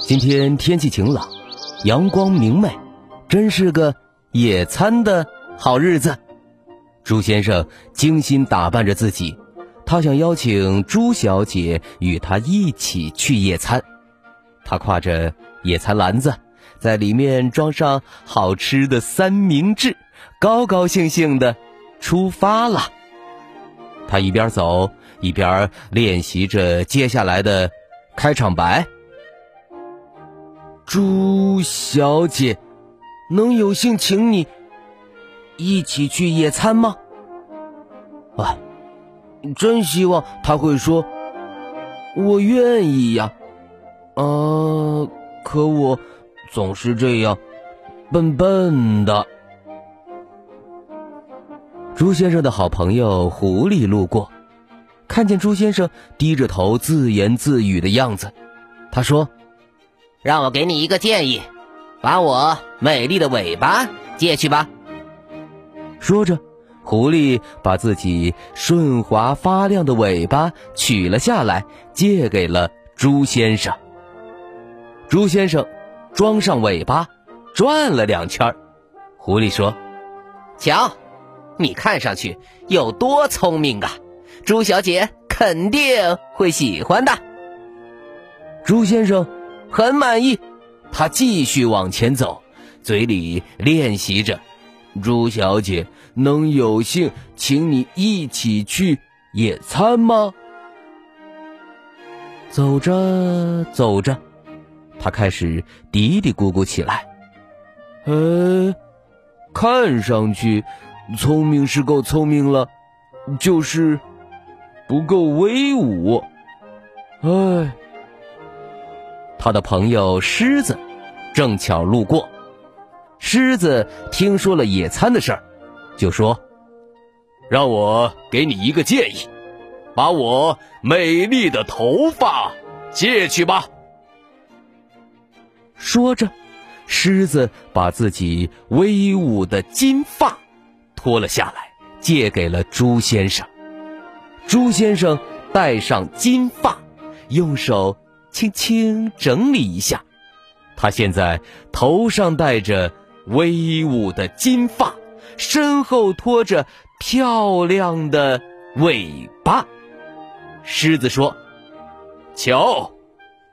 今天天气晴朗，阳光明媚，真是个野餐的好日子。朱先生精心打扮着自己，他想邀请朱小姐与他一起去野餐。他挎着野餐篮子，在里面装上好吃的三明治，高高兴兴的出发了。他一边走一边练习着接下来的开场白。朱小姐，能有幸请你一起去野餐吗？啊，真希望他会说“我愿意呀”。啊，可我总是这样笨笨的。朱先生的好朋友狐狸路过，看见朱先生低着头自言自语的样子，他说。让我给你一个建议，把我美丽的尾巴借去吧。说着，狐狸把自己顺滑发亮的尾巴取了下来，借给了朱先生。朱先生装上尾巴，转了两圈。狐狸说：“瞧，你看上去有多聪明啊！朱小姐肯定会喜欢的。”朱先生。很满意，他继续往前走，嘴里练习着：“朱小姐，能有幸请你一起去野餐吗？”走着走着，他开始嘀嘀咕咕起来：“呃，看上去聪明是够聪明了，就是不够威武。”哎。他的朋友狮子正巧路过，狮子听说了野餐的事儿，就说：“让我给你一个建议，把我美丽的头发借去吧。”说着，狮子把自己威武的金发脱了下来，借给了朱先生。朱先生戴上金发，用手。轻轻整理一下，他现在头上戴着威武的金发，身后拖着漂亮的尾巴。狮子说：“瞧，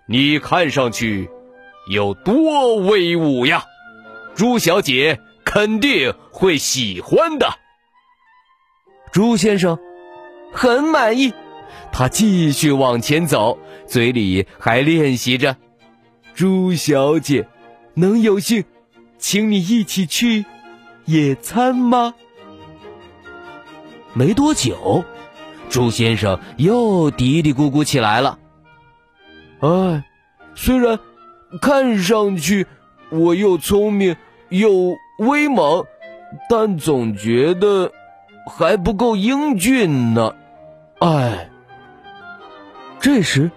你看上去有多威武呀！朱小姐肯定会喜欢的。”朱先生很满意。他继续往前走，嘴里还练习着：“朱小姐，能有幸请你一起去野餐吗？”没多久，朱先生又嘀嘀咕咕起来了：“哎，虽然看上去我又聪明又威猛，但总觉得还不够英俊呢。哎。”这时，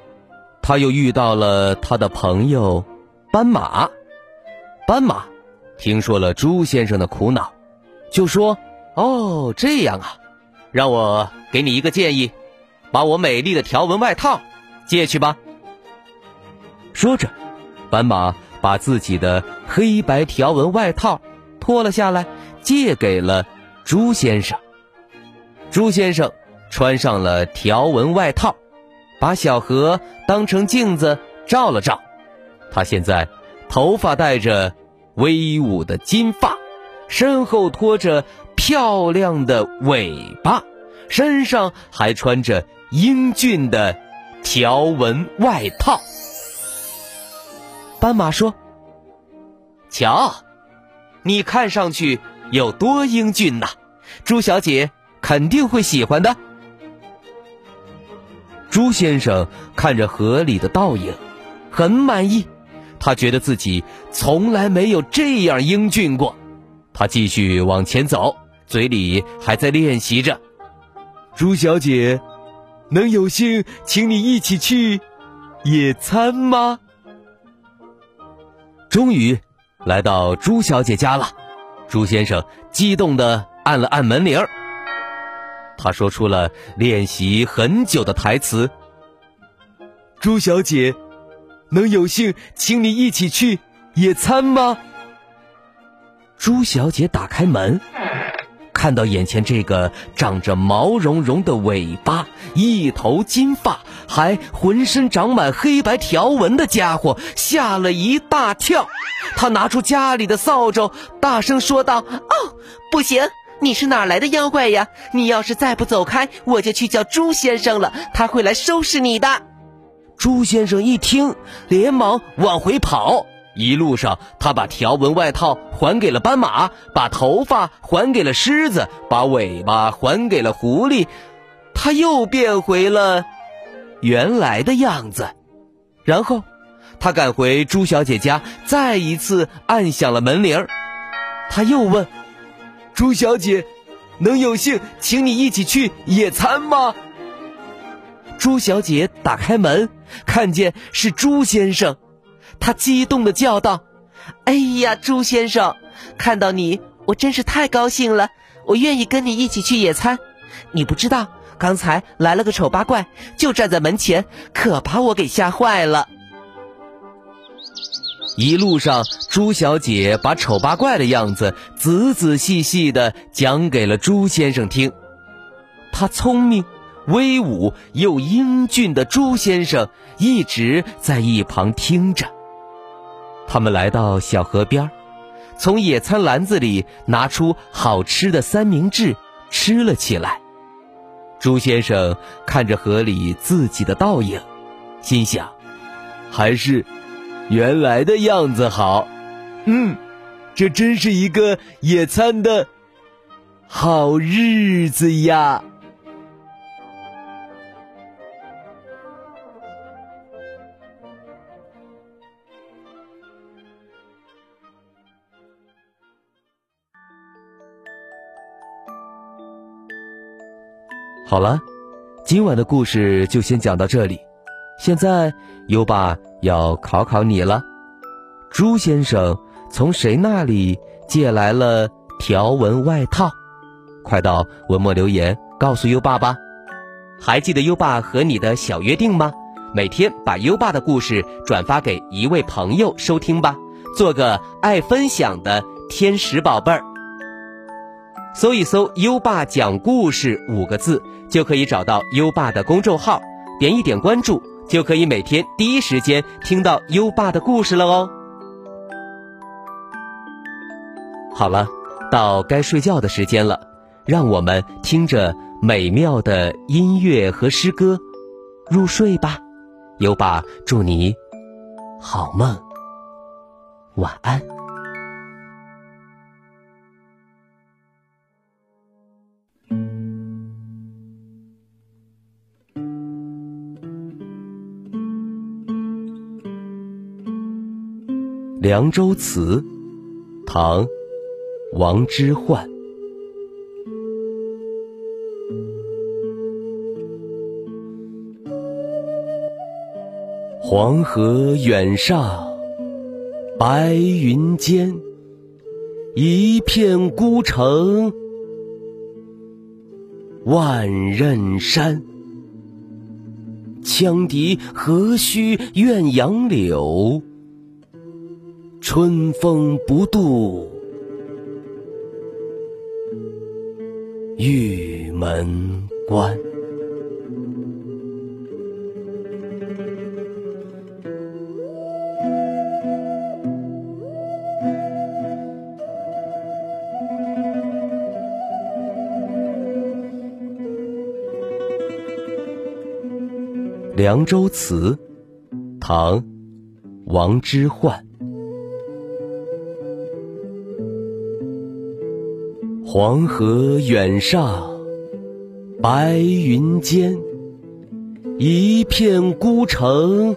他又遇到了他的朋友斑马。斑马听说了朱先生的苦恼，就说：“哦，这样啊，让我给你一个建议，把我美丽的条纹外套借去吧。”说着，斑马把自己的黑白条纹外套脱了下来，借给了朱先生。朱先生穿上了条纹外套。把小河当成镜子照了照，他现在头发戴着威武的金发，身后拖着漂亮的尾巴，身上还穿着英俊的条纹外套。斑马说：“瞧，你看上去有多英俊呐！朱小姐肯定会喜欢的。朱先生看着河里的倒影，很满意。他觉得自己从来没有这样英俊过。他继续往前走，嘴里还在练习着：“朱小姐，能有幸请你一起去野餐吗？”终于来到朱小姐家了。朱先生激动地按了按门铃儿。他说出了练习很久的台词：“朱小姐，能有幸请你一起去野餐吗？”朱小姐打开门，看到眼前这个长着毛茸茸的尾巴、一头金发，还浑身长满黑白条纹的家伙，吓了一大跳。他拿出家里的扫帚，大声说道：“哦，不行！你是哪来的妖怪呀？你要是再不走开，我就去叫朱先生了，他会来收拾你的。”朱先生一听，连忙往回跑。一路上，他把条纹外套还给了斑马，把头发还给了狮子，把尾巴还给了狐狸，他又变回了原来的样子。然后，他赶回朱小姐家，再一次按响了门铃他又问：“朱小姐，能有幸请你一起去野餐吗？”朱小姐打开门，看见是朱先生。他激动的叫道：“哎呀，朱先生，看到你，我真是太高兴了！我愿意跟你一起去野餐。你不知道，刚才来了个丑八怪，就站在门前，可把我给吓坏了。”一路上，朱小姐把丑八怪的样子仔仔细细的讲给了朱先生听。他聪明、威武又英俊的朱先生一直在一旁听着。他们来到小河边从野餐篮子里拿出好吃的三明治吃了起来。朱先生看着河里自己的倒影，心想：还是原来的样子好。嗯，这真是一个野餐的好日子呀。好了，今晚的故事就先讲到这里。现在优爸要考考你了：朱先生从谁那里借来了条纹外套？快到文末留言告诉优爸吧。还记得优爸和你的小约定吗？每天把优爸的故事转发给一位朋友收听吧，做个爱分享的天使宝贝儿。搜一搜“优爸讲故事”五个字。就可以找到优爸的公众号，点一点关注，就可以每天第一时间听到优爸的故事了哦。好了，到该睡觉的时间了，让我们听着美妙的音乐和诗歌入睡吧。优爸祝你好梦，晚安。《凉州词》唐·王之涣。黄河远上白云间，一片孤城万仞山。羌笛何须怨杨柳？春风不度玉门关。《凉州词》，唐·王之涣。黄河远上，白云间，一片孤城，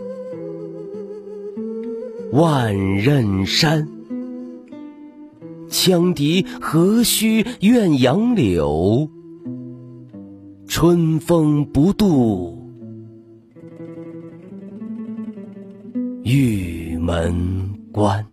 万仞山。羌笛何须怨杨柳？春风不度玉门关。